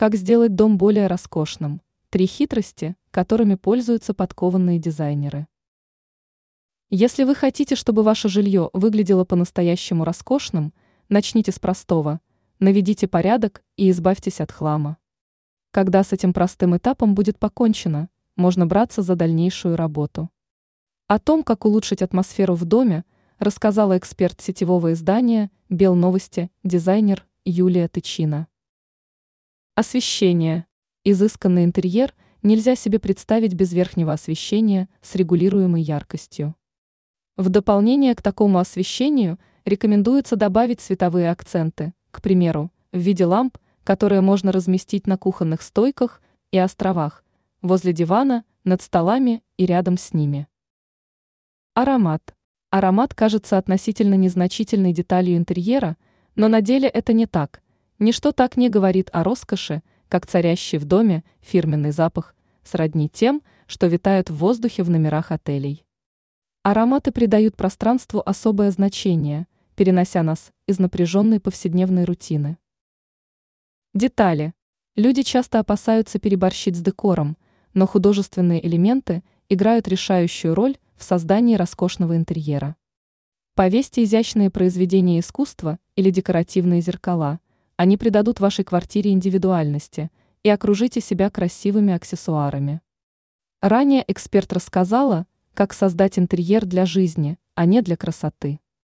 Как сделать дом более роскошным? Три хитрости, которыми пользуются подкованные дизайнеры. Если вы хотите, чтобы ваше жилье выглядело по-настоящему роскошным, начните с простого. Наведите порядок и избавьтесь от хлама. Когда с этим простым этапом будет покончено, можно браться за дальнейшую работу. О том, как улучшить атмосферу в доме, рассказала эксперт сетевого издания «Белновости» дизайнер Юлия Тычина. Освещение. Изысканный интерьер нельзя себе представить без верхнего освещения с регулируемой яркостью. В дополнение к такому освещению рекомендуется добавить световые акценты, к примеру, в виде ламп, которые можно разместить на кухонных стойках и островах, возле дивана, над столами и рядом с ними. Аромат. Аромат кажется относительно незначительной деталью интерьера, но на деле это не так – Ничто так не говорит о роскоши, как царящий в доме фирменный запах, сродни тем, что витают в воздухе в номерах отелей. Ароматы придают пространству особое значение, перенося нас из напряженной повседневной рутины. Детали. Люди часто опасаются переборщить с декором, но художественные элементы играют решающую роль в создании роскошного интерьера. Повесьте изящные произведения искусства или декоративные зеркала – они придадут вашей квартире индивидуальности и окружите себя красивыми аксессуарами. Ранее эксперт рассказала, как создать интерьер для жизни, а не для красоты.